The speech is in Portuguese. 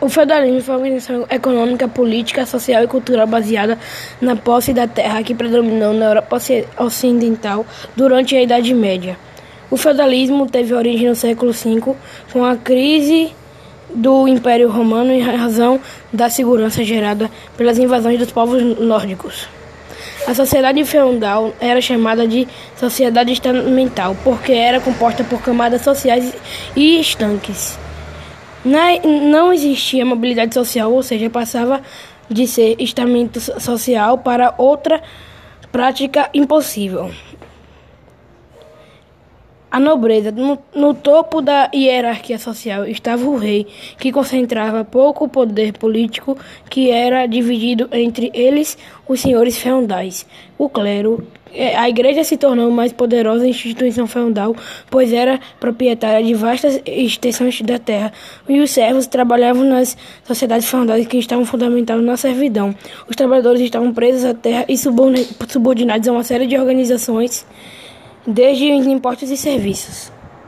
O feudalismo foi uma organização econômica, política, social e cultural baseada na posse da terra que predominou na Europa Ocidental durante a Idade Média. O feudalismo teve origem no século V, com a crise do Império Romano em razão da segurança gerada pelas invasões dos povos nórdicos. A sociedade feudal era chamada de sociedade estamental porque era composta por camadas sociais e estanques. Não existia mobilidade social, ou seja, passava de ser estamento social para outra prática impossível. A nobreza, no, no, topo da hierarquia social, estava o rei, que concentrava pouco poder político, que era dividido entre eles, os senhores feudais, o clero, é, a igreja se tornou mais poderosa instituição feudal, pois era proprietária de vastas extensões da terra, e os servos trabalhavam nas sociedades feudais que estavam fundamentadas na servidão. Os trabalhadores estavam presos à terra e subordinados a uma série de organizações, desde os impostos e serviços.